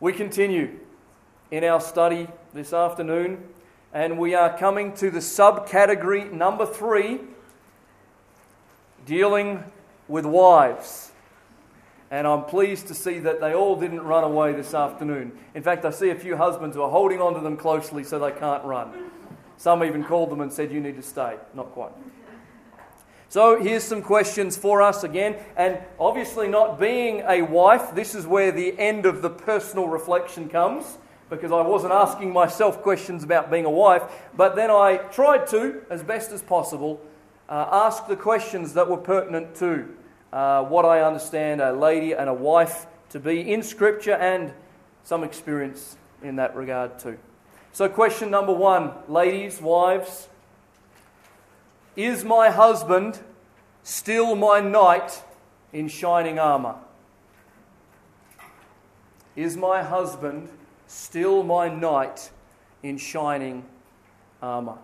We continue in our study this afternoon, and we are coming to the subcategory number three dealing with wives. And I'm pleased to see that they all didn't run away this afternoon. In fact, I see a few husbands who are holding on to them closely so they can't run. Some even called them and said, You need to stay. Not quite. So here's some questions for us again. And obviously, not being a wife, this is where the end of the personal reflection comes because I wasn't asking myself questions about being a wife. But then I tried to, as best as possible, uh, ask the questions that were pertinent to uh, what I understand a lady and a wife to be in Scripture and some experience in that regard too. So, question number one, ladies, wives. Is my husband still my knight in shining armour? Is my husband still my knight in shining armour?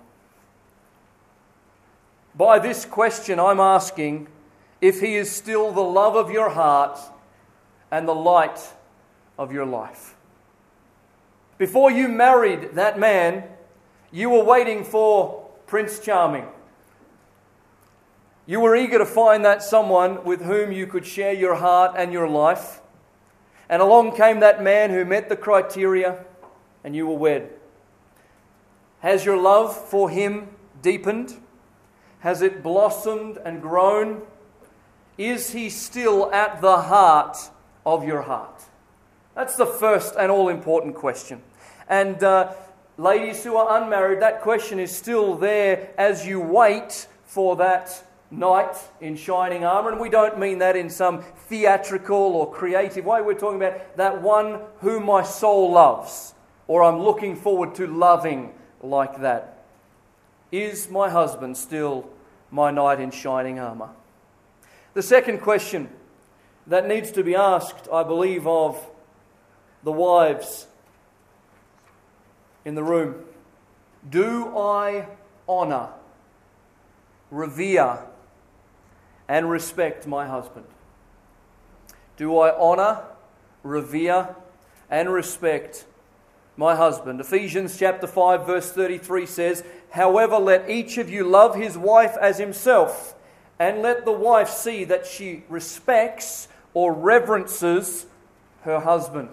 By this question, I'm asking if he is still the love of your heart and the light of your life. Before you married that man, you were waiting for Prince Charming. You were eager to find that someone with whom you could share your heart and your life. And along came that man who met the criteria, and you were wed. Has your love for him deepened? Has it blossomed and grown? Is he still at the heart of your heart? That's the first and all important question. And uh, ladies who are unmarried, that question is still there as you wait for that knight in shining armor. And we don't mean that in some theatrical or creative way. We're talking about that one whom my soul loves, or I'm looking forward to loving like that. Is my husband still my knight in shining armor? The second question that needs to be asked, I believe, of the wives in the room do I honour, revere, and respect my husband? Do I honor, revere, and respect my husband? Ephesians chapter 5 verse 33 says, "However let each of you love his wife as himself, and let the wife see that she respects or reverences her husband."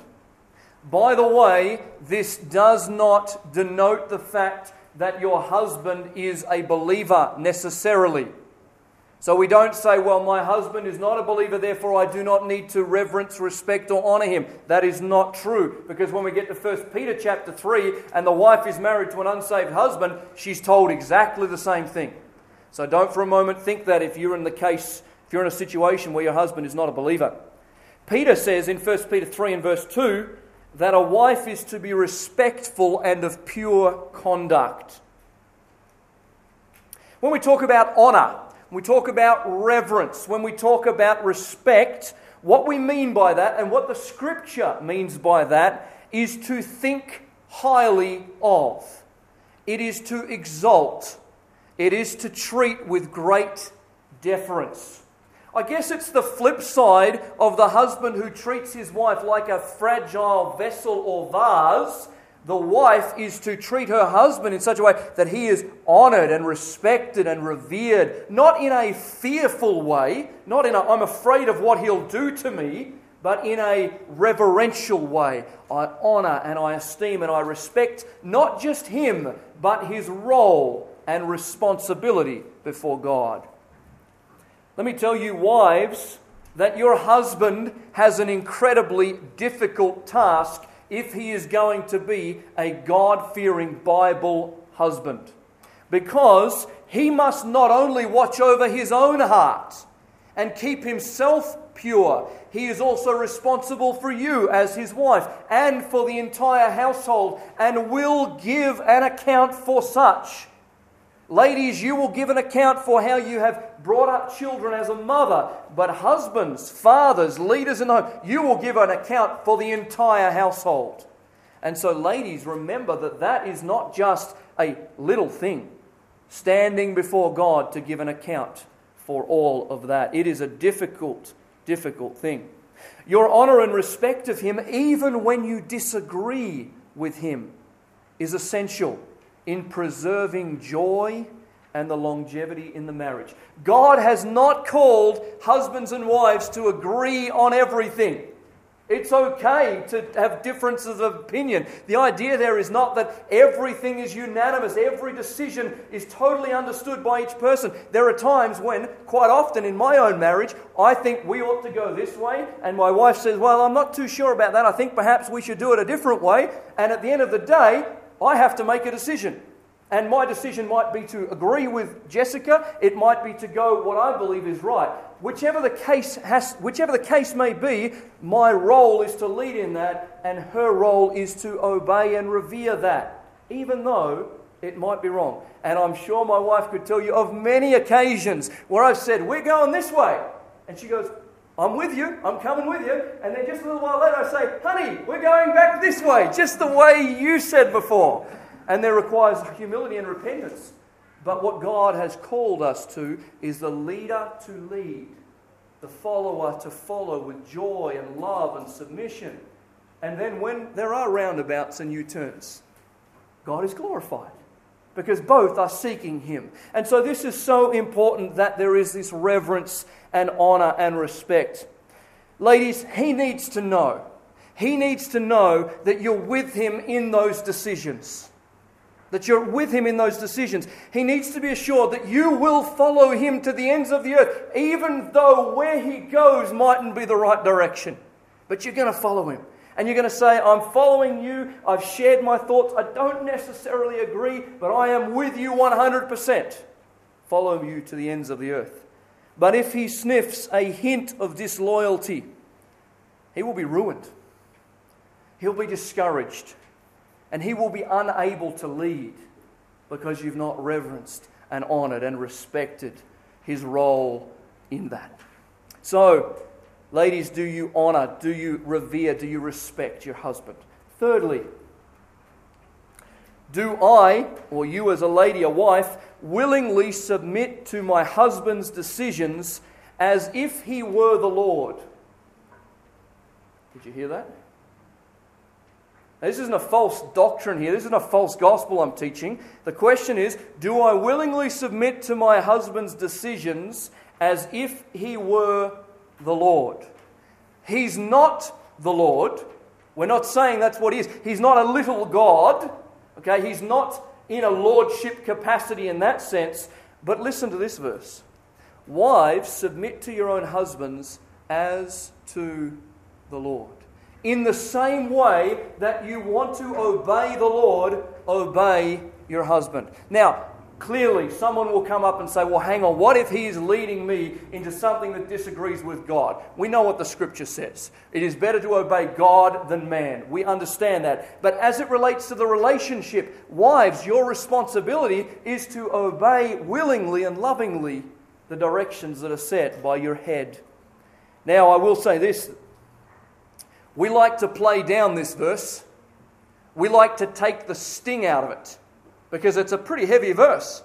By the way, this does not denote the fact that your husband is a believer necessarily. So we don't say, well, my husband is not a believer, therefore I do not need to reverence, respect, or honor him. That is not true. Because when we get to 1 Peter chapter 3 and the wife is married to an unsaved husband, she's told exactly the same thing. So don't for a moment think that if you're in the case, if you're in a situation where your husband is not a believer. Peter says in 1 Peter 3 and verse 2 that a wife is to be respectful and of pure conduct. When we talk about honor, we talk about reverence, when we talk about respect, what we mean by that and what the scripture means by that is to think highly of. It is to exalt. It is to treat with great deference. I guess it's the flip side of the husband who treats his wife like a fragile vessel or vase the wife is to treat her husband in such a way that he is honored and respected and revered, not in a fearful way, not in a I'm afraid of what he'll do to me, but in a reverential way. I honor and I esteem and I respect not just him, but his role and responsibility before God. Let me tell you, wives, that your husband has an incredibly difficult task if he is going to be a God fearing Bible husband. Because he must not only watch over his own heart and keep himself pure, he is also responsible for you as his wife and for the entire household and will give an account for such. Ladies, you will give an account for how you have brought up children as a mother, but husbands, fathers, leaders in the home, you will give an account for the entire household. And so, ladies, remember that that is not just a little thing, standing before God to give an account for all of that. It is a difficult, difficult thing. Your honor and respect of him, even when you disagree with him, is essential in preserving joy and the longevity in the marriage. God has not called husbands and wives to agree on everything. It's okay to have differences of opinion. The idea there is not that everything is unanimous, every decision is totally understood by each person. There are times when, quite often in my own marriage, I think we ought to go this way, and my wife says, Well, I'm not too sure about that. I think perhaps we should do it a different way. And at the end of the day, I have to make a decision. And my decision might be to agree with Jessica, it might be to go what I believe is right. Whichever the case has whichever the case may be, my role is to lead in that and her role is to obey and revere that, even though it might be wrong. And I'm sure my wife could tell you of many occasions where I've said, We're going this way. And she goes, I'm with you, I'm coming with you. And then just a little while later, I say, Honey, we're going back this way, just the way you said before and there requires humility and repentance. But what God has called us to is the leader to lead, the follower to follow with joy and love and submission. And then when there are roundabouts and U turns, God is glorified because both are seeking Him. And so this is so important that there is this reverence and honor and respect. Ladies, He needs to know. He needs to know that you're with Him in those decisions that you're with him in those decisions. He needs to be assured that you will follow him to the ends of the earth, even though where he goes mightn't be the right direction. But you're going to follow him. And you're going to say, I'm following you. I've shared my thoughts. I don't necessarily agree, but I am with you 100%. Follow you to the ends of the earth. But if he sniffs a hint of disloyalty, he will be ruined. He'll be discouraged and he will be unable to lead because you've not reverenced and honored and respected his role in that. So, ladies, do you honor, do you revere, do you respect your husband? Thirdly, do I, or you as a lady, a wife, willingly submit to my husband's decisions as if he were the Lord? Did you hear that? this isn't a false doctrine here. This isn't a false gospel I'm teaching. The question is Do I willingly submit to my husband's decisions as if he were the Lord? He's not the Lord. We're not saying that's what he is. He's not a little God. Okay? He's not in a lordship capacity in that sense. But listen to this verse Wives, submit to your own husbands as to the Lord in the same way that you want to obey the Lord, obey your husband. Now, clearly, someone will come up and say, Well, hang on, what if he is leading me into something that disagrees with God? We know what the scripture says. It is better to obey God than man. We understand that. But as it relates to the relationship, wives, your responsibility is to obey willingly and lovingly the directions that are set by your head. Now, I will say this we like to play down this verse. We like to take the sting out of it because it's a pretty heavy verse.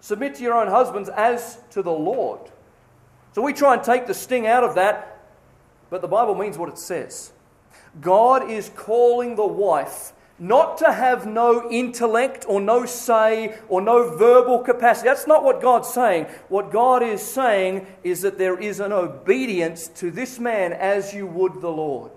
Submit to your own husbands as to the Lord. So we try and take the sting out of that, but the Bible means what it says. God is calling the wife not to have no intellect or no say or no verbal capacity. That's not what God's saying. What God is saying is that there is an obedience to this man as you would the Lord.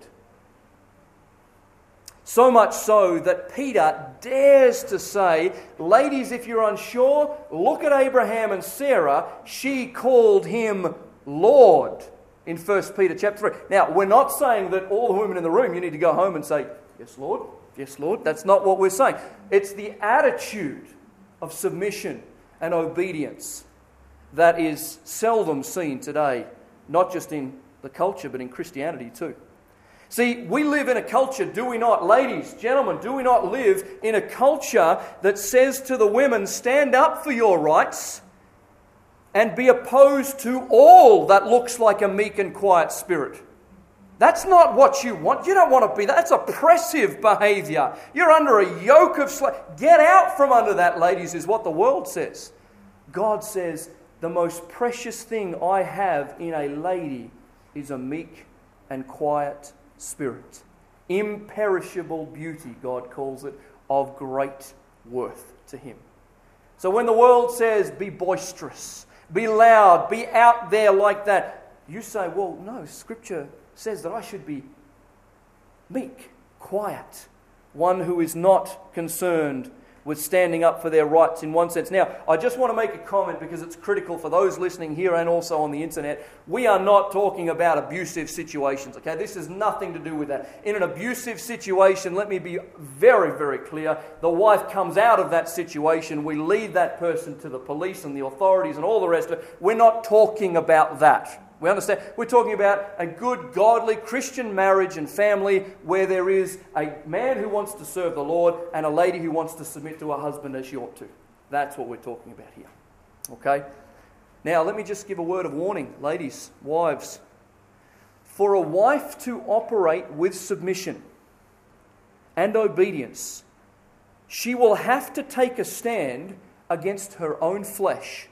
So much so that Peter dares to say, Ladies, if you're unsure, look at Abraham and Sarah. She called him Lord in 1 Peter chapter 3. Now, we're not saying that all the women in the room, you need to go home and say, Yes, Lord. Yes, Lord. That's not what we're saying. It's the attitude of submission and obedience that is seldom seen today, not just in the culture, but in Christianity too. See, we live in a culture, do we not, ladies, gentlemen, do we not live in a culture that says to the women, stand up for your rights and be opposed to all that looks like a meek and quiet spirit? That's not what you want. You don't want to be that. That's oppressive behavior. You're under a yoke of slavery. Get out from under that, ladies, is what the world says. God says, the most precious thing I have in a lady is a meek and quiet spirit. Imperishable beauty, God calls it, of great worth to Him. So when the world says, be boisterous, be loud, be out there like that, you say, well, no, Scripture says that I should be meek, quiet, one who is not concerned with standing up for their rights in one sense. Now, I just want to make a comment because it's critical for those listening here and also on the internet. We are not talking about abusive situations, okay? This has nothing to do with that. In an abusive situation, let me be very, very clear. The wife comes out of that situation. We lead that person to the police and the authorities and all the rest of it. We're not talking about that. We understand. We're talking about a good, godly Christian marriage and family where there is a man who wants to serve the Lord and a lady who wants to submit to her husband as she ought to. That's what we're talking about here. Okay? Now, let me just give a word of warning, ladies, wives. For a wife to operate with submission and obedience, she will have to take a stand against her own flesh,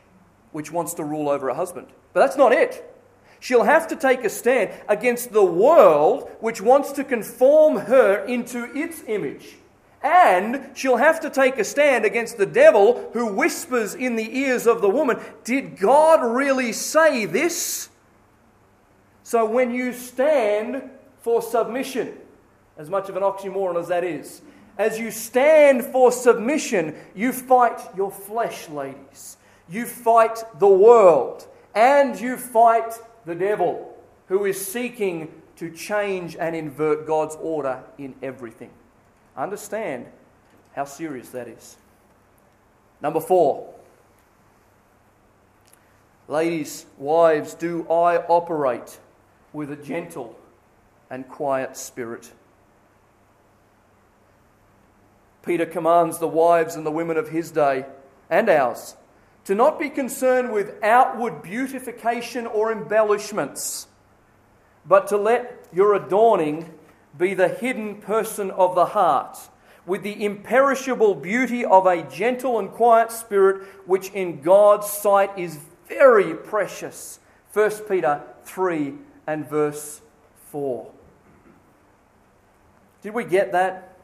which wants to rule over her husband. But that's not it. She'll have to take a stand against the world which wants to conform her into its image. And she'll have to take a stand against the devil who whispers in the ears of the woman, Did God really say this? So when you stand for submission, as much of an oxymoron as that is, as you stand for submission, you fight your flesh, ladies. You fight the world. And you fight the devil, who is seeking to change and invert God's order in everything. Understand how serious that is. Number four. Ladies, wives, do I operate with a gentle and quiet spirit? Peter commands the wives and the women of his day and ours to not be concerned with outward beautification or embellishments, but to let your adorning be the hidden person of the heart, with the imperishable beauty of a gentle and quiet spirit, which in God's sight is very precious. 1 Peter 3 and verse 4. Did we get that?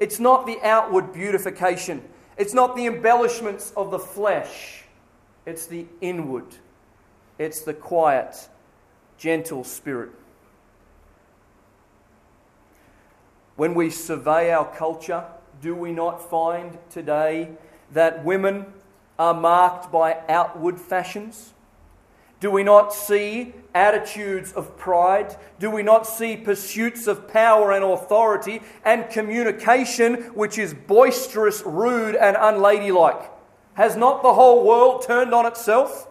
It's not the outward beautification. It's not the embellishments of the flesh, it's the inward, it's the quiet, gentle spirit. When we survey our culture, do we not find today that women are marked by outward fashions? Do we not see attitudes of pride? Do we not see pursuits of power and authority and communication which is boisterous, rude, and unladylike? Has not the whole world turned on itself?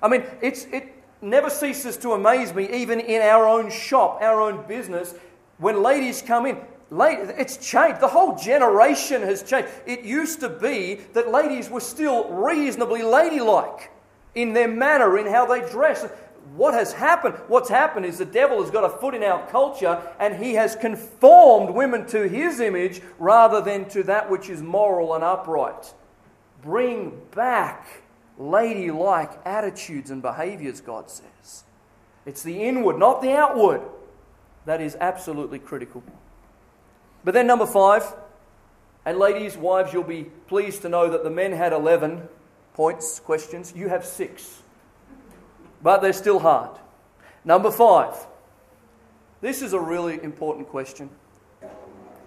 I mean, it's, it never ceases to amaze me, even in our own shop, our own business, when ladies come in. It's changed. The whole generation has changed. It used to be that ladies were still reasonably ladylike in their manner, in how they dress. What has happened? What's happened is the devil has got a foot in our culture and he has conformed women to his image rather than to that which is moral and upright. Bring back ladylike attitudes and behaviors, God says. It's the inward, not the outward, that is absolutely critical. But then, number five, and ladies, wives, you'll be pleased to know that the men had 11 points, questions. You have six. But they're still hard. Number five. This is a really important question.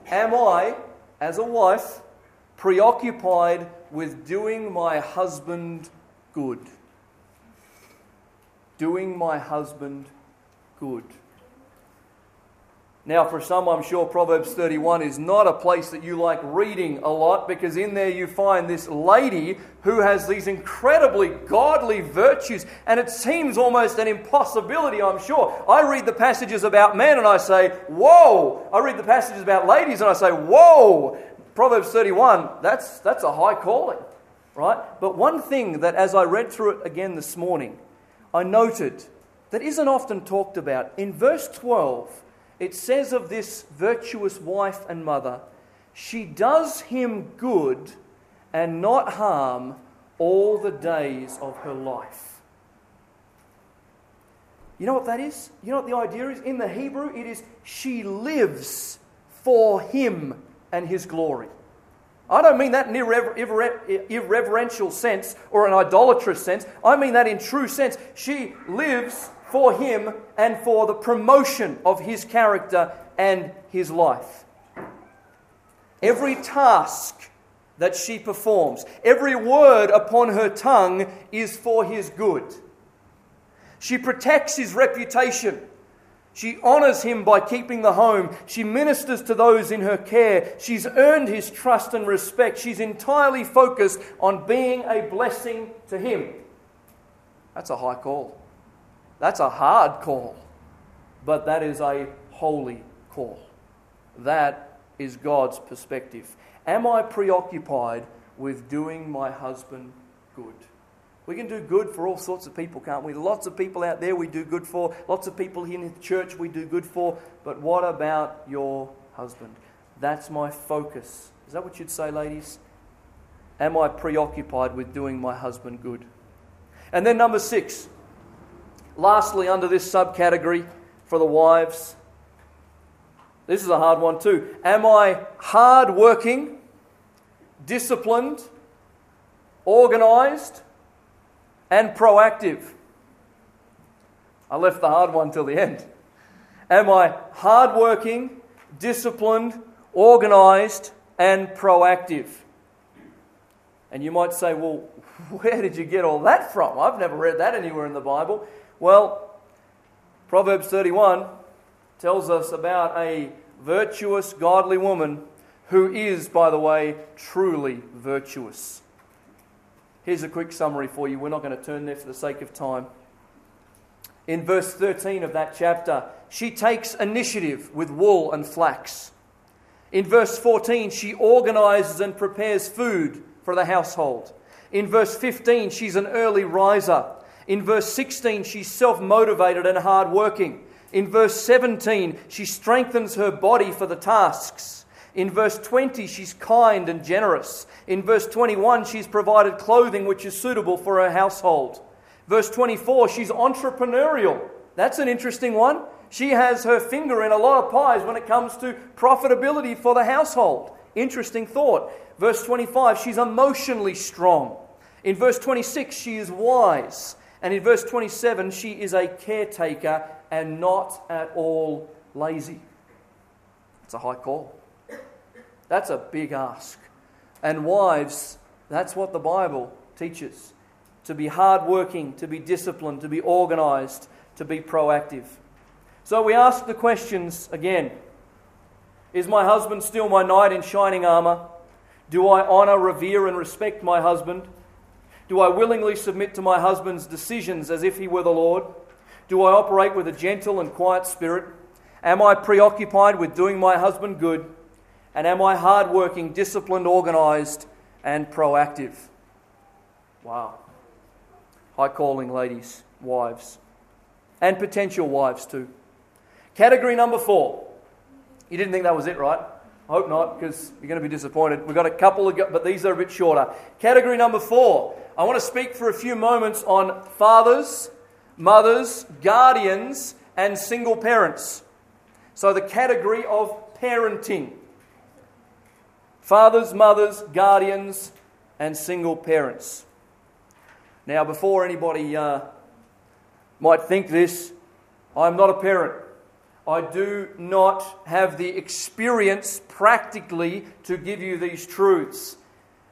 Am I, as a wife, preoccupied with doing my husband good? Doing my husband good. Now, for some, I'm sure Proverbs 31 is not a place that you like reading a lot because in there you find this lady who has these incredibly godly virtues, and it seems almost an impossibility, I'm sure. I read the passages about men and I say, Whoa! I read the passages about ladies and I say, Whoa! Proverbs 31, that's, that's a high calling, right? But one thing that as I read through it again this morning, I noted that isn't often talked about. In verse 12, it says of this virtuous wife and mother, she does him good and not harm all the days of her life. You know what that is? You know what the idea is? In the Hebrew, it is she lives for him and his glory. I don't mean that in irrever- irre- irreverential sense or an idolatrous sense. I mean that in true sense. She lives for him and for the promotion of his character and his life. Every task that she performs, every word upon her tongue is for his good. She protects his reputation. She honors him by keeping the home. She ministers to those in her care. She's earned his trust and respect. She's entirely focused on being a blessing to him. That's a high call. That's a hard call. But that is a holy call. That is God's perspective. Am I preoccupied with doing my husband good? We can do good for all sorts of people, can't we? Lots of people out there we do good for. Lots of people in the church we do good for. But what about your husband? That's my focus. Is that what you'd say, ladies? Am I preoccupied with doing my husband good? And then, number six, lastly, under this subcategory for the wives, this is a hard one too. Am I hard working, disciplined, organized, and proactive. I left the hard one till the end. Am I hardworking, disciplined, organized, and proactive? And you might say, well, where did you get all that from? I've never read that anywhere in the Bible. Well, Proverbs 31 tells us about a virtuous, godly woman who is, by the way, truly virtuous. Here's a quick summary for you. We're not going to turn there for the sake of time. In verse 13 of that chapter, she takes initiative with wool and flax. In verse 14, she organizes and prepares food for the household. In verse 15, she's an early riser. In verse 16, she's self motivated and hardworking. In verse 17, she strengthens her body for the tasks. In verse 20, she's kind and generous. In verse 21, she's provided clothing which is suitable for her household. Verse 24, she's entrepreneurial. That's an interesting one. She has her finger in a lot of pies when it comes to profitability for the household. Interesting thought. Verse 25, she's emotionally strong. In verse 26, she is wise. And in verse 27, she is a caretaker and not at all lazy. It's a high call. That's a big ask. And wives, that's what the Bible teaches to be hardworking, to be disciplined, to be organized, to be proactive. So we ask the questions again Is my husband still my knight in shining armor? Do I honor, revere, and respect my husband? Do I willingly submit to my husband's decisions as if he were the Lord? Do I operate with a gentle and quiet spirit? Am I preoccupied with doing my husband good? And am I hardworking, disciplined, organized, and proactive? Wow. High calling ladies, wives, and potential wives too. Category number four. You didn't think that was it, right? I hope not, because you're going to be disappointed. We've got a couple, of, but these are a bit shorter. Category number four. I want to speak for a few moments on fathers, mothers, guardians, and single parents. So, the category of parenting fathers, mothers, guardians, and single parents. Now, before anybody uh, might think this, I'm not a parent. I do not have the experience practically to give you these truths.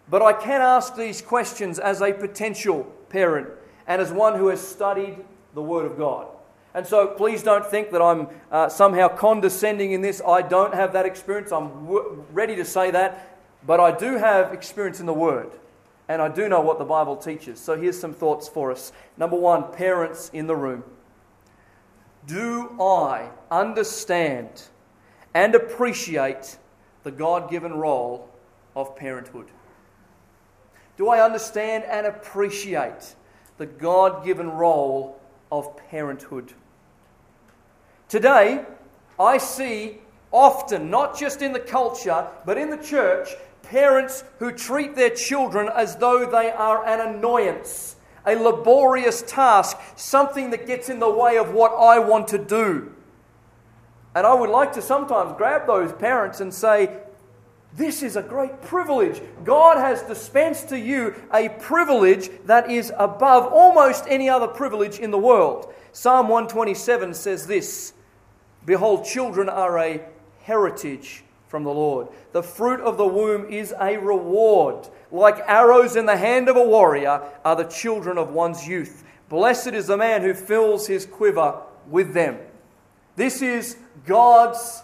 But I can ask these questions as a potential parent and as one who has studied the Word of God. And so please don't think that I'm uh, somehow condescending in this. I don't have that experience. I'm w- ready to say that. But I do have experience in the Word. And I do know what the Bible teaches. So here's some thoughts for us. Number one, parents in the room. Do I understand and appreciate the God given role of parenthood? Do I understand and appreciate the God given role of parenthood? Today, I see often, not just in the culture, but in the church, parents who treat their children as though they are an annoyance, a laborious task, something that gets in the way of what I want to do. And I would like to sometimes grab those parents and say, This is a great privilege. God has dispensed to you a privilege that is above almost any other privilege in the world. Psalm 127 says this Behold, children are a heritage from the Lord. The fruit of the womb is a reward. Like arrows in the hand of a warrior are the children of one's youth. Blessed is the man who fills his quiver with them. This is God's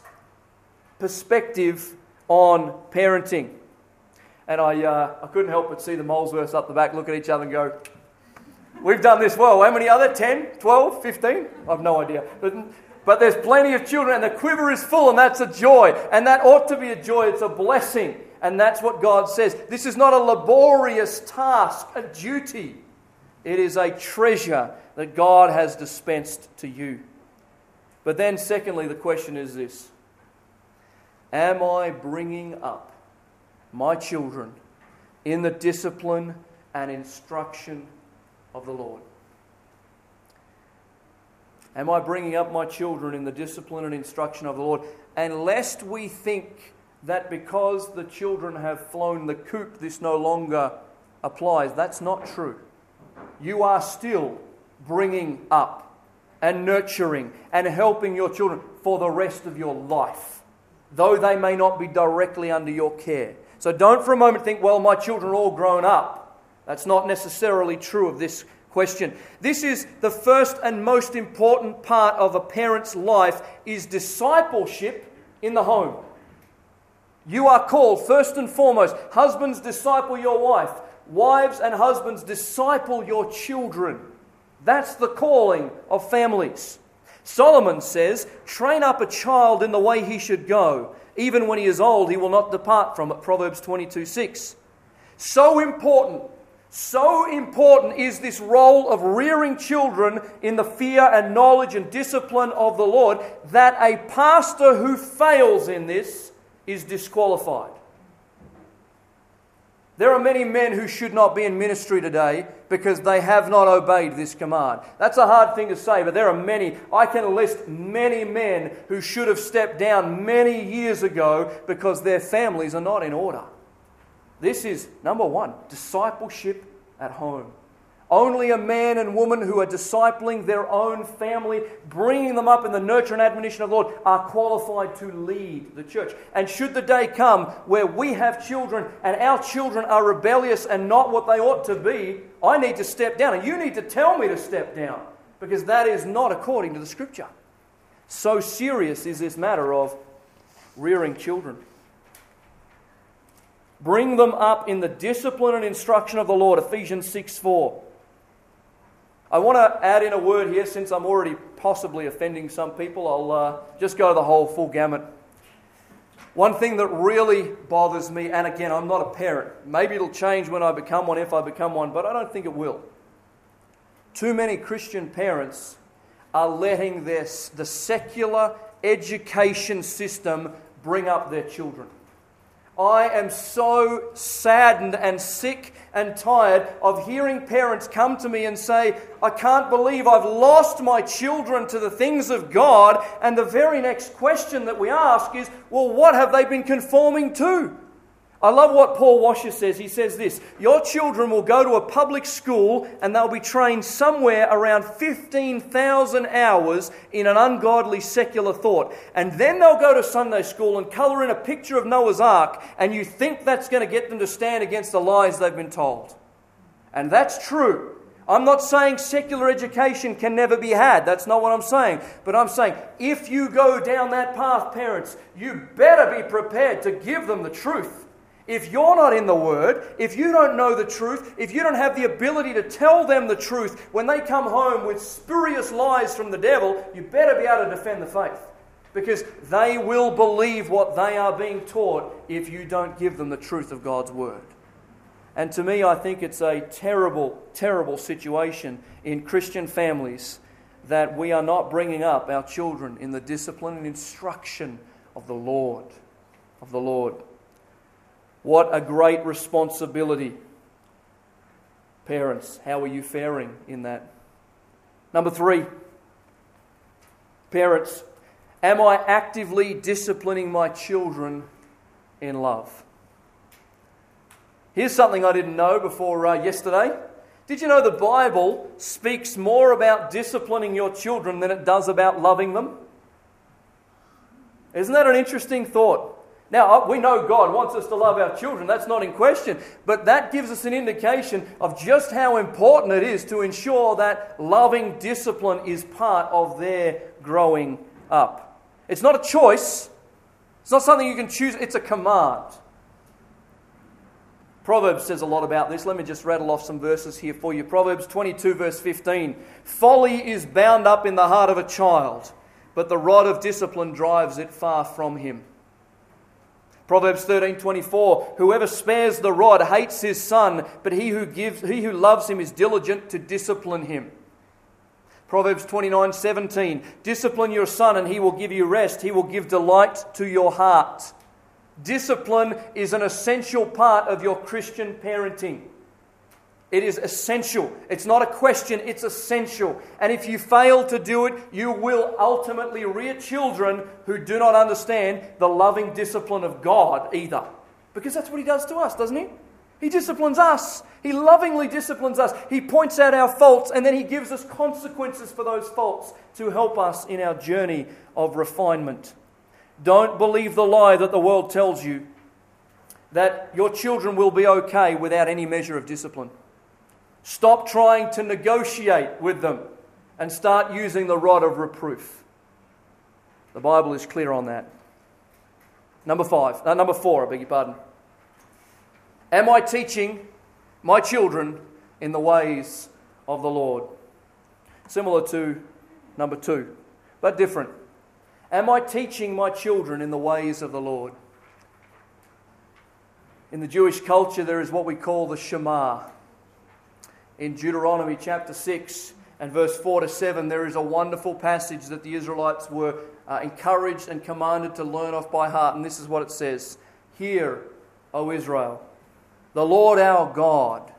perspective on parenting. And I, uh, I couldn't help but see the Molesworths up the back look at each other and go, We've done this well. How many other? 10, 12, 15? I've no idea. But, but there's plenty of children, and the quiver is full, and that's a joy. And that ought to be a joy. It's a blessing. And that's what God says. This is not a laborious task, a duty. It is a treasure that God has dispensed to you. But then, secondly, the question is this Am I bringing up my children in the discipline and instruction of the Lord? Am I bringing up my children in the discipline and instruction of the Lord? And lest we think that because the children have flown the coop, this no longer applies, that's not true. You are still bringing up and nurturing and helping your children for the rest of your life, though they may not be directly under your care. So don't for a moment think, well, my children are all grown up. That's not necessarily true of this question. This is the first and most important part of a parent's life is discipleship in the home. You are called first and foremost, husbands disciple your wife, wives and husbands disciple your children. That's the calling of families. Solomon says, train up a child in the way he should go. Even when he is old, he will not depart from it. Proverbs 22 6. So important so important is this role of rearing children in the fear and knowledge and discipline of the Lord that a pastor who fails in this is disqualified. There are many men who should not be in ministry today because they have not obeyed this command. That's a hard thing to say, but there are many. I can list many men who should have stepped down many years ago because their families are not in order. This is number one discipleship at home. Only a man and woman who are discipling their own family, bringing them up in the nurture and admonition of the Lord, are qualified to lead the church. And should the day come where we have children and our children are rebellious and not what they ought to be, I need to step down. And you need to tell me to step down because that is not according to the scripture. So serious is this matter of rearing children. Bring them up in the discipline and instruction of the Lord. Ephesians 6 4. I want to add in a word here since I'm already possibly offending some people. I'll uh, just go the whole full gamut. One thing that really bothers me, and again, I'm not a parent. Maybe it'll change when I become one, if I become one, but I don't think it will. Too many Christian parents are letting this, the secular education system bring up their children. I am so saddened and sick and tired of hearing parents come to me and say, I can't believe I've lost my children to the things of God. And the very next question that we ask is, well, what have they been conforming to? I love what Paul Washer says. He says this Your children will go to a public school and they'll be trained somewhere around 15,000 hours in an ungodly secular thought. And then they'll go to Sunday school and colour in a picture of Noah's Ark, and you think that's going to get them to stand against the lies they've been told. And that's true. I'm not saying secular education can never be had. That's not what I'm saying. But I'm saying if you go down that path, parents, you better be prepared to give them the truth. If you're not in the Word, if you don't know the truth, if you don't have the ability to tell them the truth when they come home with spurious lies from the devil, you better be able to defend the faith. Because they will believe what they are being taught if you don't give them the truth of God's Word. And to me, I think it's a terrible, terrible situation in Christian families that we are not bringing up our children in the discipline and instruction of the Lord. Of the Lord. What a great responsibility. Parents, how are you faring in that? Number three, parents, am I actively disciplining my children in love? Here's something I didn't know before uh, yesterday. Did you know the Bible speaks more about disciplining your children than it does about loving them? Isn't that an interesting thought? Now, uh, we know God wants us to love our children, that's not in question, but that gives us an indication of just how important it is to ensure that loving discipline is part of their growing up. It's not a choice, it's not something you can choose, it's a command. Proverbs says a lot about this. Let me just rattle off some verses here for you. Proverbs 22, verse 15. Folly is bound up in the heart of a child, but the rod of discipline drives it far from him. Proverbs 13:24 Whoever spares the rod hates his son, but he who gives he who loves him is diligent to discipline him. Proverbs 29:17 Discipline your son and he will give you rest, he will give delight to your heart. Discipline is an essential part of your Christian parenting. It is essential. It's not a question, it's essential. And if you fail to do it, you will ultimately rear children who do not understand the loving discipline of God either. Because that's what He does to us, doesn't He? He disciplines us. He lovingly disciplines us. He points out our faults and then He gives us consequences for those faults to help us in our journey of refinement. Don't believe the lie that the world tells you that your children will be okay without any measure of discipline. Stop trying to negotiate with them and start using the rod of reproof. The Bible is clear on that. Number five, uh, number four, I beg your pardon. Am I teaching my children in the ways of the Lord? Similar to number two, but different. Am I teaching my children in the ways of the Lord? In the Jewish culture, there is what we call the Shema. In Deuteronomy chapter 6 and verse 4 to 7, there is a wonderful passage that the Israelites were uh, encouraged and commanded to learn off by heart. And this is what it says Hear, O Israel, the Lord our God,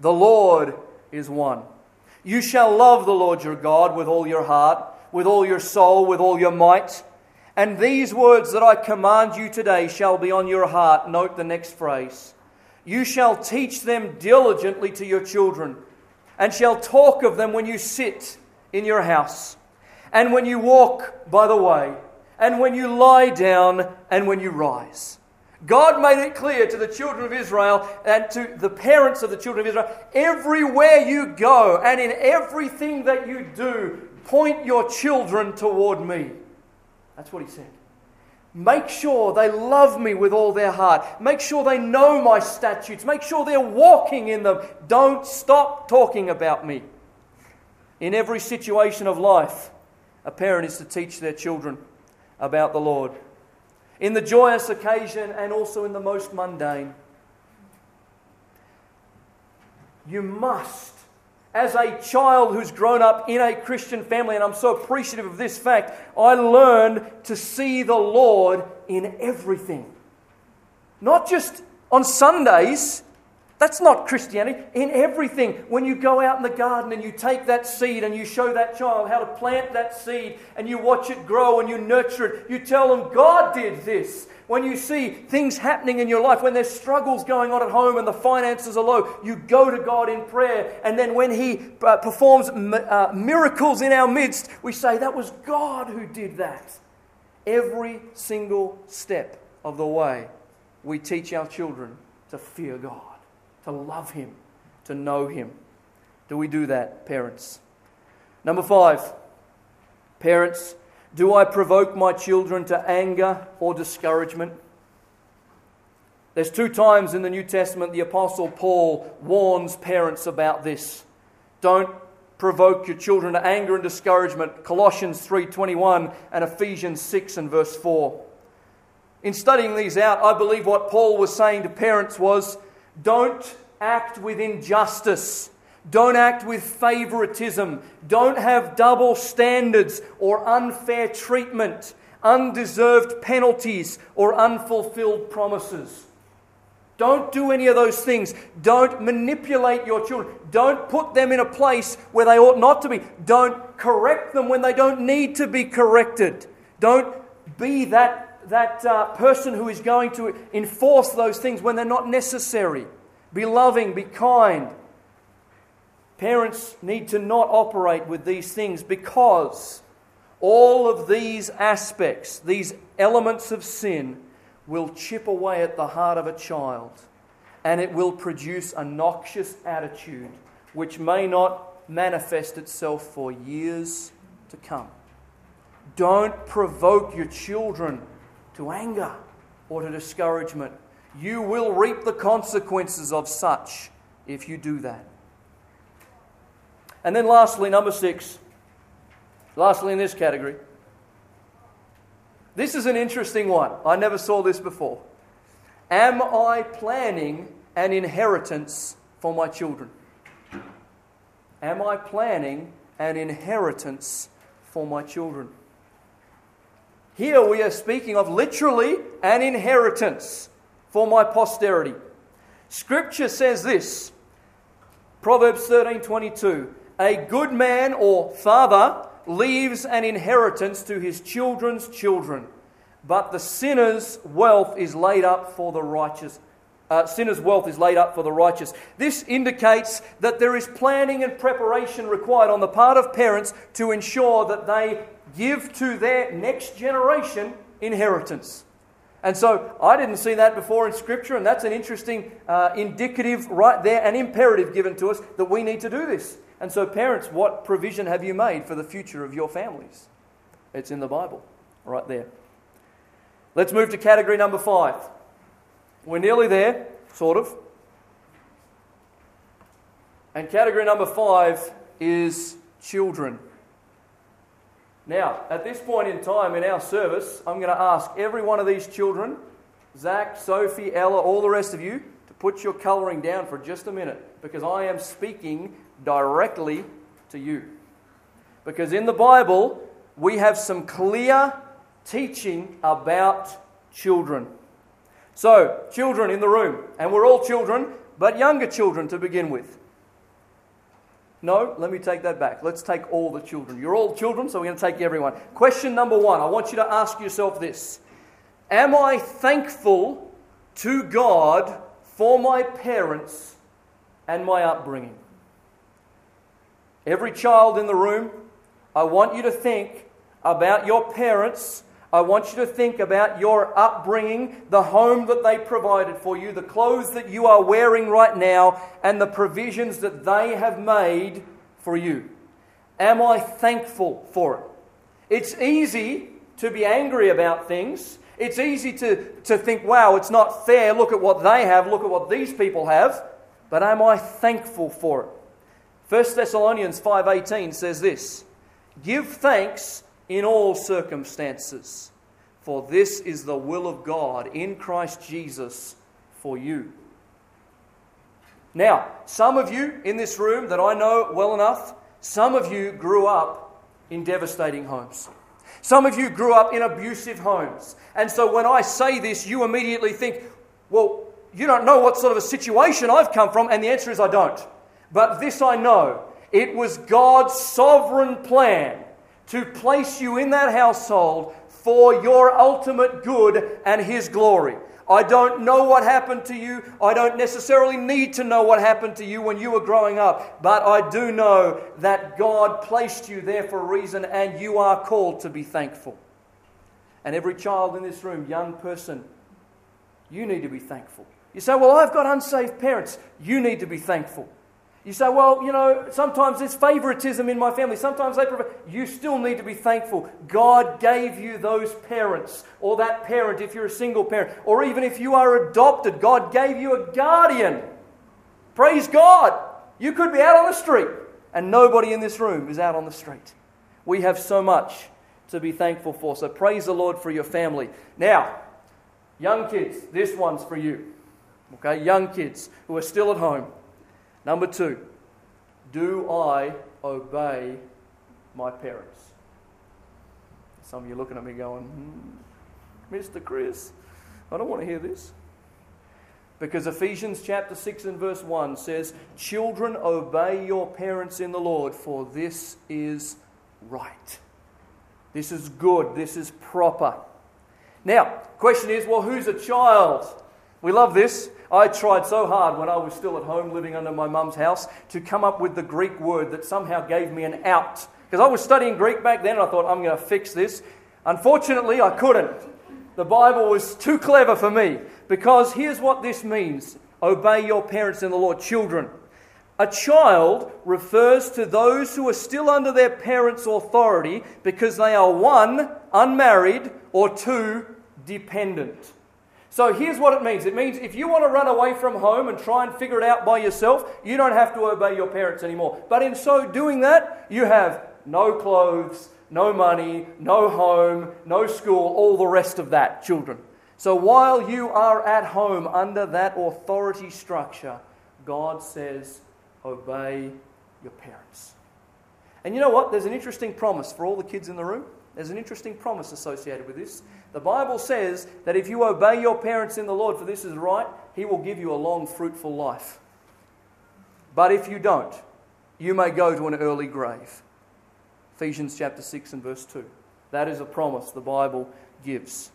the Lord is one. You shall love the Lord your God with all your heart with all your soul, with all your might. And these words that I command you today shall be on your heart. Note the next phrase. You shall teach them diligently to your children, and shall talk of them when you sit in your house, and when you walk by the way, and when you lie down, and when you rise. God made it clear to the children of Israel and to the parents of the children of Israel everywhere you go and in everything that you do, Point your children toward me. That's what he said. Make sure they love me with all their heart. Make sure they know my statutes. Make sure they're walking in them. Don't stop talking about me. In every situation of life, a parent is to teach their children about the Lord. In the joyous occasion and also in the most mundane. You must as a child who's grown up in a Christian family, and I'm so appreciative of this fact, I learned to see the Lord in everything. Not just on Sundays, that's not Christianity. In everything, when you go out in the garden and you take that seed and you show that child how to plant that seed and you watch it grow and you nurture it, you tell them, God did this. When you see things happening in your life, when there's struggles going on at home and the finances are low, you go to God in prayer. And then when He uh, performs uh, miracles in our midst, we say, That was God who did that. Every single step of the way, we teach our children to fear God, to love Him, to know Him. Do we do that, parents? Number five, parents do I provoke my children to anger or discouragement? There's two times in the New Testament the Apostle Paul warns parents about this. Don't provoke your children to anger and discouragement. Colossians 3:21 and Ephesians 6 and verse 4. In studying these out, I believe what Paul was saying to parents was don't act with injustice don't act with favoritism. Don't have double standards or unfair treatment, undeserved penalties, or unfulfilled promises. Don't do any of those things. Don't manipulate your children. Don't put them in a place where they ought not to be. Don't correct them when they don't need to be corrected. Don't be that, that uh, person who is going to enforce those things when they're not necessary. Be loving, be kind. Parents need to not operate with these things because all of these aspects, these elements of sin, will chip away at the heart of a child and it will produce a noxious attitude which may not manifest itself for years to come. Don't provoke your children to anger or to discouragement. You will reap the consequences of such if you do that. And then, lastly, number six, lastly in this category, this is an interesting one. I never saw this before. Am I planning an inheritance for my children? Am I planning an inheritance for my children? Here we are speaking of literally an inheritance for my posterity. Scripture says this Proverbs 13 22 A good man or father leaves an inheritance to his children's children, but the sinner's wealth is laid up for the righteous. Uh, sinner's wealth is laid up for the righteous. This indicates that there is planning and preparation required on the part of parents to ensure that they give to their next generation inheritance. And so I didn't see that before in Scripture, and that's an interesting uh, indicative right there, an imperative given to us that we need to do this. And so, parents, what provision have you made for the future of your families? It's in the Bible, right there. Let's move to category number five. We're nearly there, sort of. And category number five is children. Now, at this point in time in our service, I'm going to ask every one of these children, Zach, Sophie, Ella, all the rest of you, to put your colouring down for just a minute because I am speaking directly to you. Because in the Bible, we have some clear teaching about children. So, children in the room, and we're all children, but younger children to begin with. No, let me take that back. Let's take all the children. You're all children, so we're going to take everyone. Question number one I want you to ask yourself this Am I thankful to God for my parents and my upbringing? Every child in the room, I want you to think about your parents. I want you to think about your upbringing, the home that they provided for you, the clothes that you are wearing right now, and the provisions that they have made for you. Am I thankful for it? It's easy to be angry about things. It's easy to, to think, wow, it's not fair. Look at what they have. Look at what these people have. But am I thankful for it? 1 Thessalonians 5:18 says this, "Give thanks in all circumstances, for this is the will of God in Christ Jesus for you." Now, some of you in this room that I know well enough, some of you grew up in devastating homes. Some of you grew up in abusive homes. And so when I say this, you immediately think, well, you don't know what sort of a situation I've come from. And the answer is, I don't. But this I know it was God's sovereign plan to place you in that household for your ultimate good and His glory. I don't know what happened to you. I don't necessarily need to know what happened to you when you were growing up. But I do know that God placed you there for a reason and you are called to be thankful. And every child in this room, young person, you need to be thankful. You say, Well, I've got unsaved parents. You need to be thankful. You say, well, you know, sometimes there's favoritism in my family. Sometimes they prefer. You still need to be thankful. God gave you those parents, or that parent if you're a single parent, or even if you are adopted, God gave you a guardian. Praise God. You could be out on the street, and nobody in this room is out on the street. We have so much to be thankful for. So praise the Lord for your family. Now, young kids, this one's for you. Okay, young kids who are still at home. Number two, do I obey my parents? Some of you looking at me going, hmm, Mr. Chris, I don't want to hear this. Because Ephesians chapter 6 and verse 1 says, Children, obey your parents in the Lord, for this is right. This is good. This is proper. Now, question is, well, who's a child? We love this. I tried so hard when I was still at home living under my mum's house to come up with the Greek word that somehow gave me an out. Because I was studying Greek back then and I thought, I'm going to fix this. Unfortunately, I couldn't. The Bible was too clever for me. Because here's what this means obey your parents in the Lord. Children, a child refers to those who are still under their parents' authority because they are one, unmarried, or two, dependent. So here's what it means it means if you want to run away from home and try and figure it out by yourself, you don't have to obey your parents anymore. But in so doing that, you have no clothes, no money, no home, no school, all the rest of that, children. So while you are at home under that authority structure, God says, obey your parents. And you know what? There's an interesting promise for all the kids in the room. There's an interesting promise associated with this. The Bible says that if you obey your parents in the Lord, for this is right, He will give you a long, fruitful life. But if you don't, you may go to an early grave. Ephesians chapter 6 and verse 2. That is a promise the Bible gives.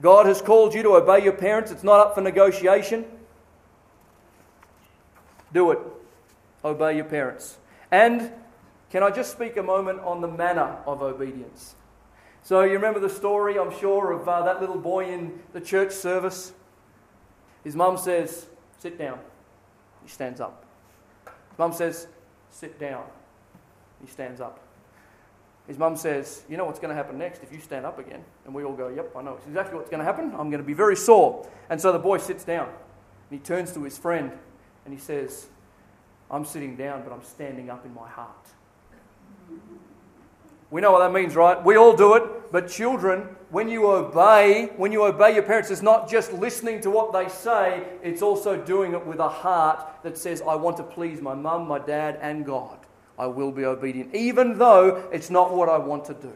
God has called you to obey your parents. It's not up for negotiation. Do it. Obey your parents. And can I just speak a moment on the manner of obedience? So, you remember the story, I'm sure, of uh, that little boy in the church service? His mum says, Sit down. He stands up. His mum says, Sit down. He stands up. His mum says, You know what's going to happen next if you stand up again? And we all go, Yep, I know. It's exactly what's going to happen. I'm going to be very sore. And so the boy sits down. And he turns to his friend and he says, I'm sitting down, but I'm standing up in my heart. We know what that means, right? We all do it. But children, when you obey, when you obey your parents, it's not just listening to what they say, it's also doing it with a heart that says, I want to please my mum, my dad, and God. I will be obedient, even though it's not what I want to do.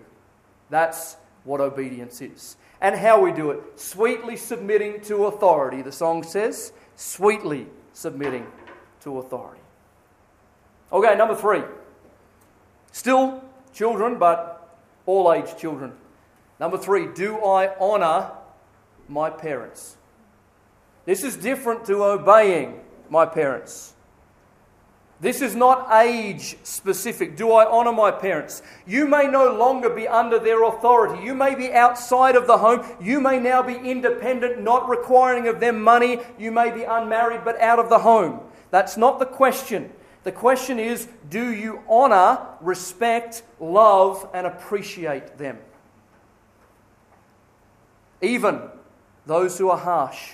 That's what obedience is. And how we do it sweetly submitting to authority. The song says, sweetly submitting to authority. Okay, number three. Still children, but all age children. Number three, do I honour my parents? This is different to obeying my parents. This is not age specific. Do I honor my parents? You may no longer be under their authority. You may be outside of the home. You may now be independent, not requiring of them money. You may be unmarried but out of the home. That's not the question. The question is do you honor, respect, love, and appreciate them? Even those who are harsh,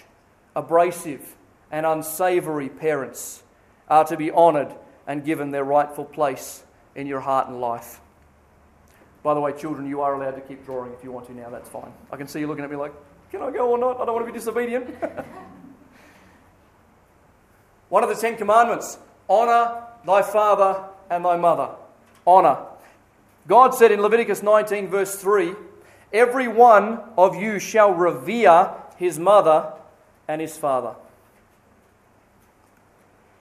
abrasive, and unsavory parents are to be honoured and given their rightful place in your heart and life. By the way, children, you are allowed to keep drawing if you want to now, that's fine. I can see you looking at me like, can I go or not? I don't want to be disobedient. One of the Ten Commandments honour thy father and thy mother. Honour. God said in Leviticus 19, verse 3 Every one of you shall revere his mother and his father.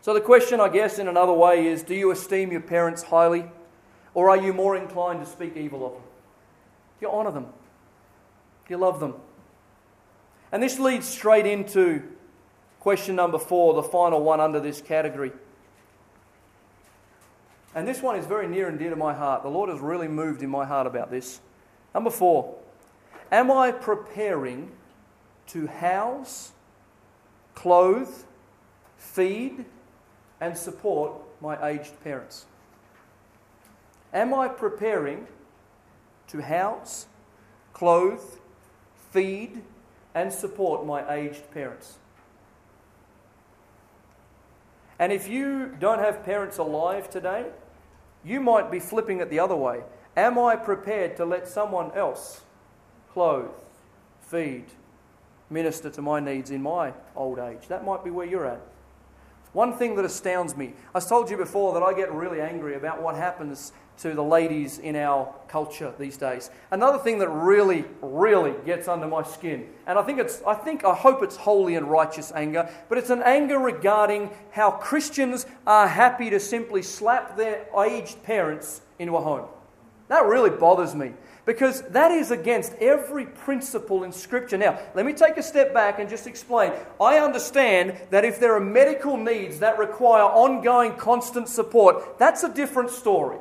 So, the question, I guess, in another way is do you esteem your parents highly, or are you more inclined to speak evil of them? Do you honour them? Do you love them? And this leads straight into question number four, the final one under this category. And this one is very near and dear to my heart. The Lord has really moved in my heart about this. Number four, am I preparing to house, clothe, feed, and support my aged parents? Am I preparing to house, clothe, feed, and support my aged parents? And if you don't have parents alive today, you might be flipping it the other way. Am I prepared to let someone else clothe, feed, minister to my needs in my old age? That might be where you're at. One thing that astounds me, I told you before that I get really angry about what happens to the ladies in our culture these days. Another thing that really, really gets under my skin, and I think it's, I think, I hope it's holy and righteous anger, but it's an anger regarding how Christians are happy to simply slap their aged parents into a home. That really bothers me because that is against every principle in Scripture. Now, let me take a step back and just explain. I understand that if there are medical needs that require ongoing, constant support, that's a different story.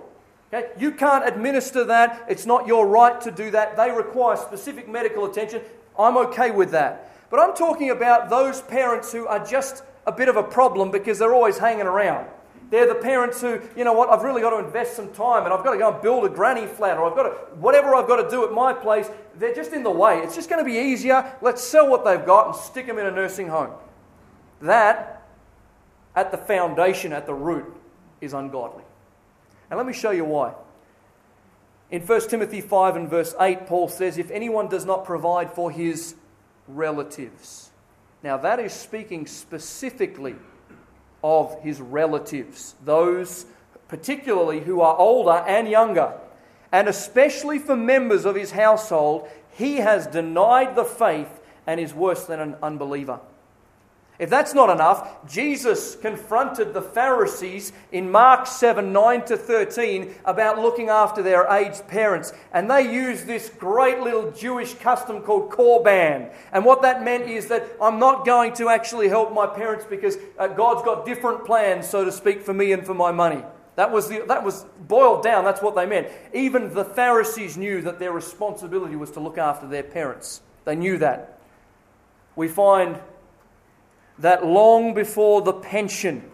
Okay? You can't administer that. It's not your right to do that. They require specific medical attention. I'm okay with that. But I'm talking about those parents who are just a bit of a problem because they're always hanging around. They're the parents who, you know what, I've really got to invest some time and I've got to go and build a granny flat or I've got to, whatever I've got to do at my place, they're just in the way. It's just going to be easier. Let's sell what they've got and stick them in a nursing home. That, at the foundation, at the root, is ungodly. And let me show you why. In 1 Timothy 5 and verse 8, Paul says, If anyone does not provide for his relatives. Now, that is speaking specifically of his relatives, those particularly who are older and younger, and especially for members of his household, he has denied the faith and is worse than an unbeliever. If that's not enough, Jesus confronted the Pharisees in Mark 7 9 to 13 about looking after their aged parents. And they used this great little Jewish custom called korban. And what that meant is that I'm not going to actually help my parents because uh, God's got different plans, so to speak, for me and for my money. That was, the, that was boiled down, that's what they meant. Even the Pharisees knew that their responsibility was to look after their parents. They knew that. We find that long before the pension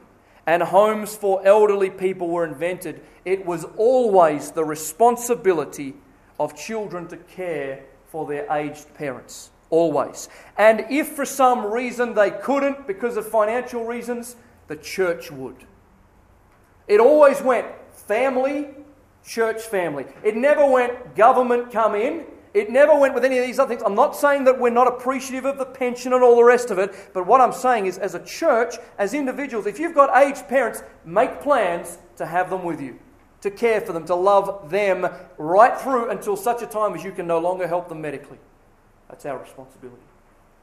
and homes for elderly people were invented, it was always the responsibility of children to care for their aged parents. Always. And if for some reason they couldn't, because of financial reasons, the church would. It always went family, church family. It never went government come in, it never went with any of these other things. I'm not saying that we're not appreciative of the pension and all the rest of it, but what I'm saying is, as a church, as individuals, if you've got aged parents, make plans to have them with you, to care for them, to love them right through until such a time as you can no longer help them medically. That's our responsibility.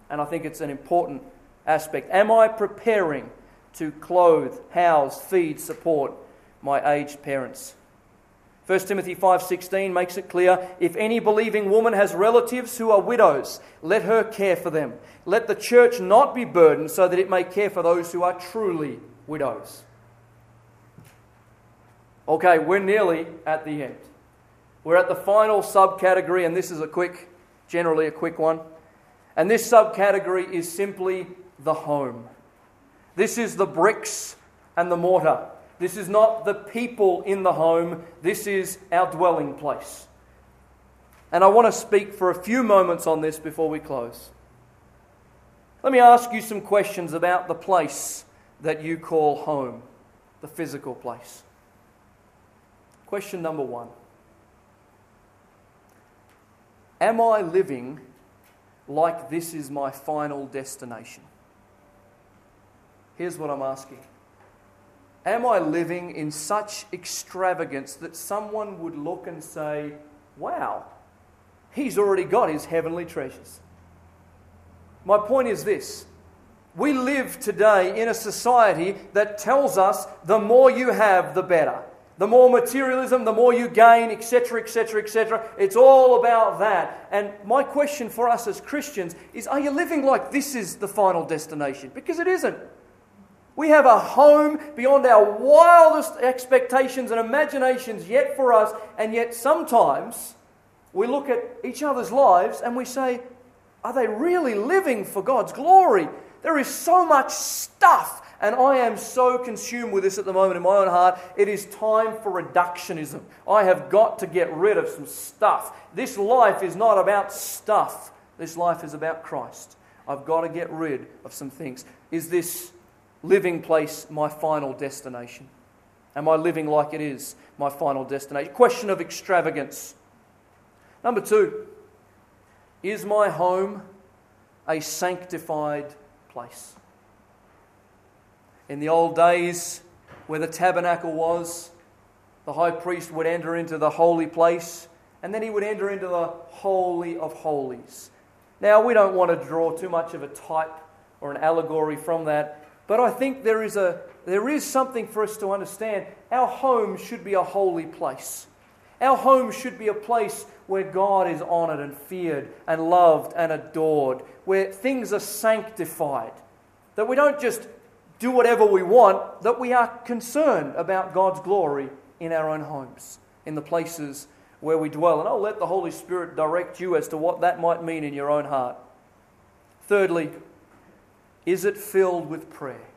And I think it's an important aspect. Am I preparing to clothe, house, feed, support my aged parents? 1 Timothy 5:16 makes it clear, if any believing woman has relatives who are widows, let her care for them. Let the church not be burdened so that it may care for those who are truly widows. Okay, we're nearly at the end. We're at the final subcategory and this is a quick generally a quick one. And this subcategory is simply the home. This is the bricks and the mortar. This is not the people in the home, this is our dwelling place. And I want to speak for a few moments on this before we close. Let me ask you some questions about the place that you call home, the physical place. Question number one Am I living like this is my final destination? Here's what I'm asking Am I living in such extravagance that someone would look and say, Wow, he's already got his heavenly treasures? My point is this. We live today in a society that tells us the more you have, the better. The more materialism, the more you gain, etc., etc., etc. It's all about that. And my question for us as Christians is are you living like this is the final destination? Because it isn't. We have a home beyond our wildest expectations and imaginations yet for us, and yet sometimes we look at each other's lives and we say, Are they really living for God's glory? There is so much stuff, and I am so consumed with this at the moment in my own heart. It is time for reductionism. I have got to get rid of some stuff. This life is not about stuff, this life is about Christ. I've got to get rid of some things. Is this living place my final destination? Am I living like it is my final destination? Question of extravagance. Number two, is my home a sanctified place? In the old days, where the tabernacle was, the high priest would enter into the holy place and then he would enter into the Holy of Holies. Now, we don't want to draw too much of a type or an allegory from that, but I think there is, a, there is something for us to understand. Our home should be a holy place. Our home should be a place where God is honored and feared and loved and adored, where things are sanctified. That we don't just do whatever we want, that we are concerned about God's glory in our own homes, in the places where we dwell. And I'll let the Holy Spirit direct you as to what that might mean in your own heart. Thirdly, is it filled with prayer?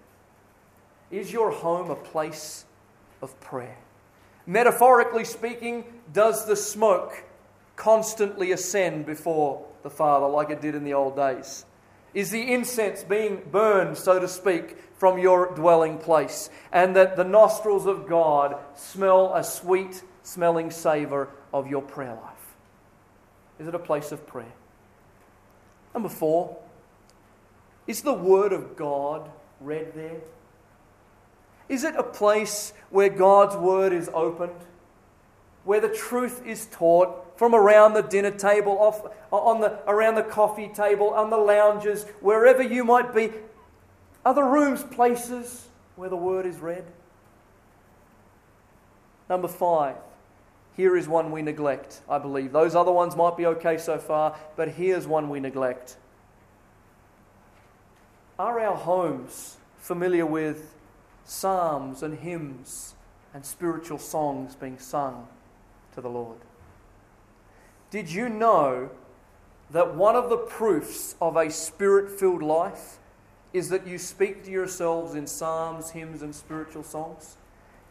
Is your home a place of prayer? Metaphorically speaking, does the smoke constantly ascend before the Father like it did in the old days? Is the incense being burned, so to speak, from your dwelling place? And that the nostrils of God smell a sweet smelling savour of your prayer life? Is it a place of prayer? Number four, is the Word of God read there? Is it a place where God's Word is opened? Where the truth is taught from around the dinner table, off, uh, on the, around the coffee table, on the lounges, wherever you might be? Are the rooms places where the Word is read? Number five, here is one we neglect, I believe. Those other ones might be okay so far, but here's one we neglect. Are our homes familiar with psalms and hymns and spiritual songs being sung to the Lord? Did you know that one of the proofs of a spirit filled life is that you speak to yourselves in psalms, hymns, and spiritual songs?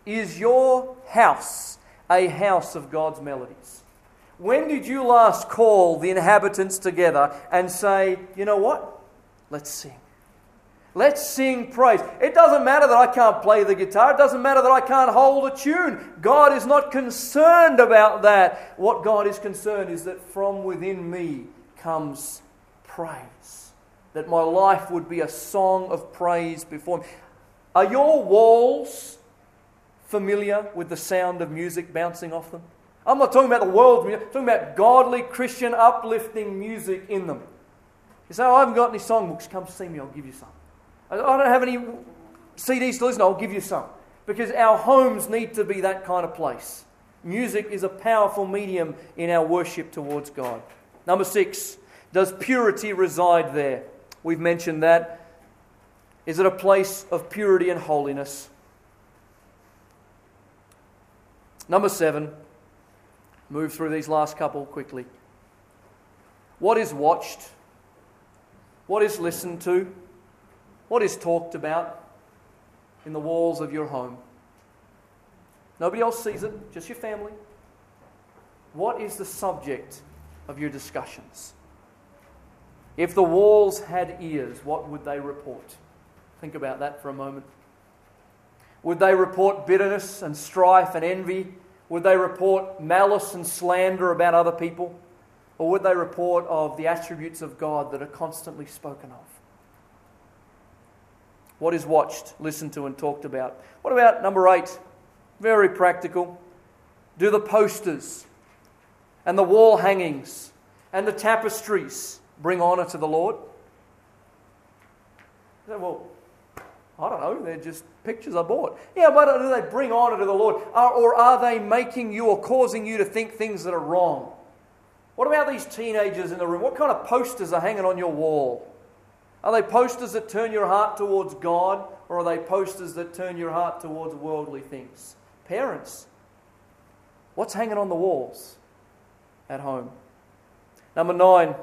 Is your house a house of God's melodies. When did you last call the inhabitants together and say, you know what? Let's sing. Let's sing praise. It doesn't matter that I can't play the guitar. It doesn't matter that I can't hold a tune. God is not concerned about that. What God is concerned is that from within me comes praise. That my life would be a song of praise before Him. Are your walls familiar with the sound of music bouncing off them? I'm not talking about the world's music, I'm talking about godly, Christian, uplifting music in them. You say, oh, I haven't got any songbooks. Come see me, I'll give you some. I don't have any CDs to listen, to, I'll give you some. Because our homes need to be that kind of place. Music is a powerful medium in our worship towards God. Number six, does purity reside there? We've mentioned that. Is it a place of purity and holiness? Number seven, move through these last couple quickly. What is watched? What is listened to? What is talked about in the walls of your home? Nobody else sees it, just your family. What is the subject of your discussions? If the walls had ears, what would they report? Think about that for a moment. Would they report bitterness and strife and envy? Would they report malice and slander about other people? Or would they report of the attributes of God that are constantly spoken of? What is watched, listened to, and talked about? What about number eight? Very practical. Do the posters and the wall hangings and the tapestries bring honour to the Lord? Well, I don't know, they're just pictures I bought. Yeah, but do they bring honor to the Lord? Or are they making you or causing you to think things that are wrong? What about these teenagers in the room? What kind of posters are hanging on your wall? Are they posters that turn your heart towards God, or are they posters that turn your heart towards worldly things? Parents, what's hanging on the walls at home? Number nine,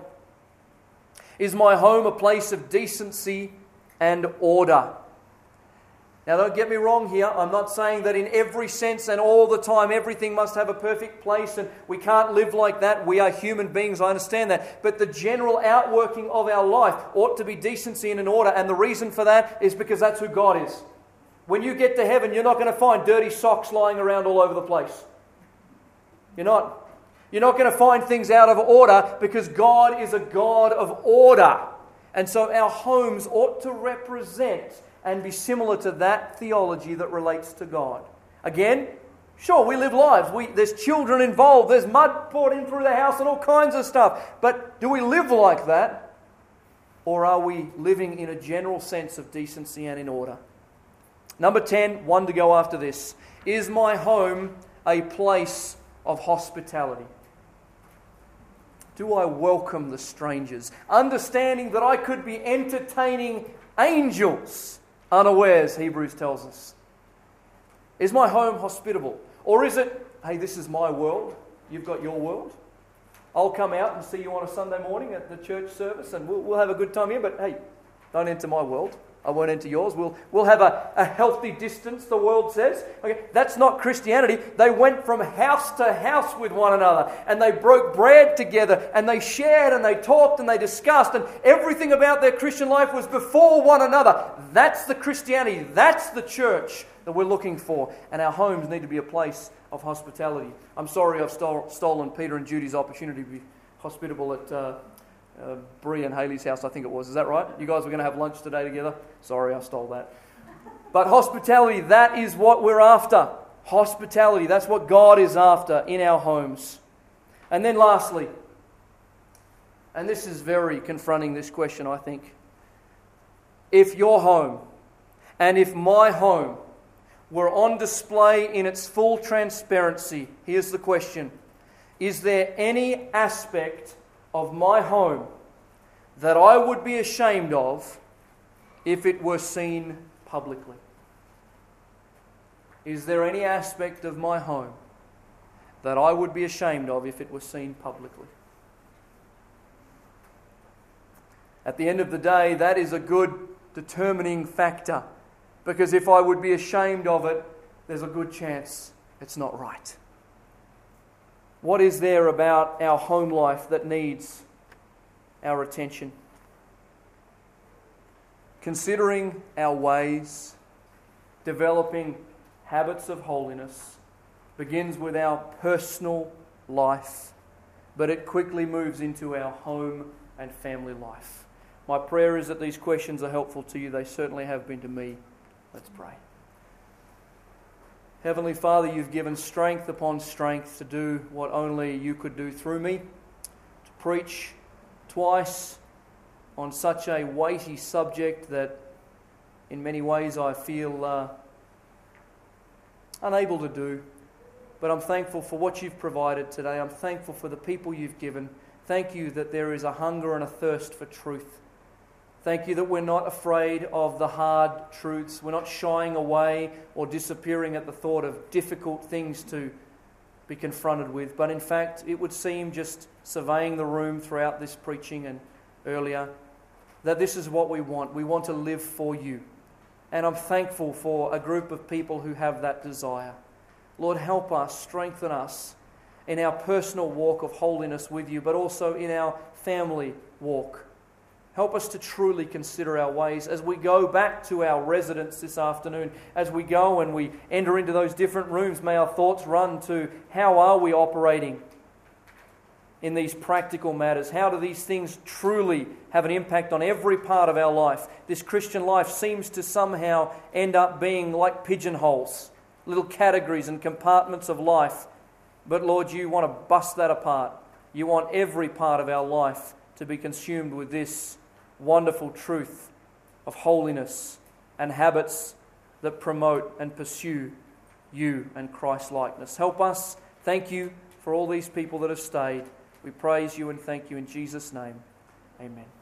is my home a place of decency and order? Now, don't get me wrong here. I'm not saying that in every sense and all the time everything must have a perfect place and we can't live like that. We are human beings, I understand that. But the general outworking of our life ought to be decency and an order. And the reason for that is because that's who God is. When you get to heaven, you're not going to find dirty socks lying around all over the place. You're not. You're not going to find things out of order because God is a God of order. And so our homes ought to represent and be similar to that theology that relates to God. Again, sure, we live lives. We, there's children involved, there's mud poured in through the house, and all kinds of stuff. But do we live like that? Or are we living in a general sense of decency and in order? Number 10, one to go after this. Is my home a place of hospitality? Do I welcome the strangers, understanding that I could be entertaining angels unawares, Hebrews tells us? Is my home hospitable? Or is it, hey, this is my world, you've got your world? I'll come out and see you on a Sunday morning at the church service and we'll, we'll have a good time here, but hey, don't enter my world. I won't enter yours. We'll, we'll have a, a healthy distance, the world says. Okay, that's not Christianity. They went from house to house with one another and they broke bread together and they shared and they talked and they discussed and everything about their Christian life was before one another. That's the Christianity. That's the church that we're looking for. And our homes need to be a place of hospitality. I'm sorry I've stole, stolen Peter and Judy's opportunity to be hospitable at. Uh, uh, and Haley's house, I think it was. Is that right? You guys were going to have lunch today together? Sorry, I stole that. But hospitality, that is what we're after. Hospitality, that's what God is after in our homes. And then lastly, and this is very confronting, this question, I think. If your home and if my home were on display in its full transparency, here's the question Is there any aspect of my home that I would be ashamed of if it were seen publicly? Is there any aspect of my home that I would be ashamed of if it were seen publicly? At the end of the day, that is a good determining factor because if I would be ashamed of it, there's a good chance it's not right. What is there about our home life that needs our attention? Considering our ways, developing habits of holiness begins with our personal life, but it quickly moves into our home and family life. My prayer is that these questions are helpful to you. They certainly have been to me. Let's pray. Heavenly Father, you've given strength upon strength to do what only you could do through me, to preach twice on such a weighty subject that in many ways I feel uh, unable to do. But I'm thankful for what you've provided today. I'm thankful for the people you've given. Thank you that there is a hunger and a thirst for truth. Thank you that we're not afraid of the hard truths. We're not shying away or disappearing at the thought of difficult things to be confronted with. But in fact, it would seem just surveying the room throughout this preaching and earlier that this is what we want. We want to live for you. And I'm thankful for a group of people who have that desire. Lord, help us, strengthen us in our personal walk of holiness with you, but also in our family walk Help us to truly consider our ways as we go back to our residence this afternoon. As we go and we enter into those different rooms, may our thoughts run to how are we operating in these practical matters? How do these things truly have an impact on every part of our life? This Christian life seems to somehow end up being like pigeonholes, little categories and compartments of life. But Lord, you want to bust that apart. You want every part of our life to be consumed with this wonderful truth of holiness and habits that promote and pursue you and Christ likeness. Help us. Thank you for all these people that have stayed. We praise you and thank you in Jesus' name. Amen.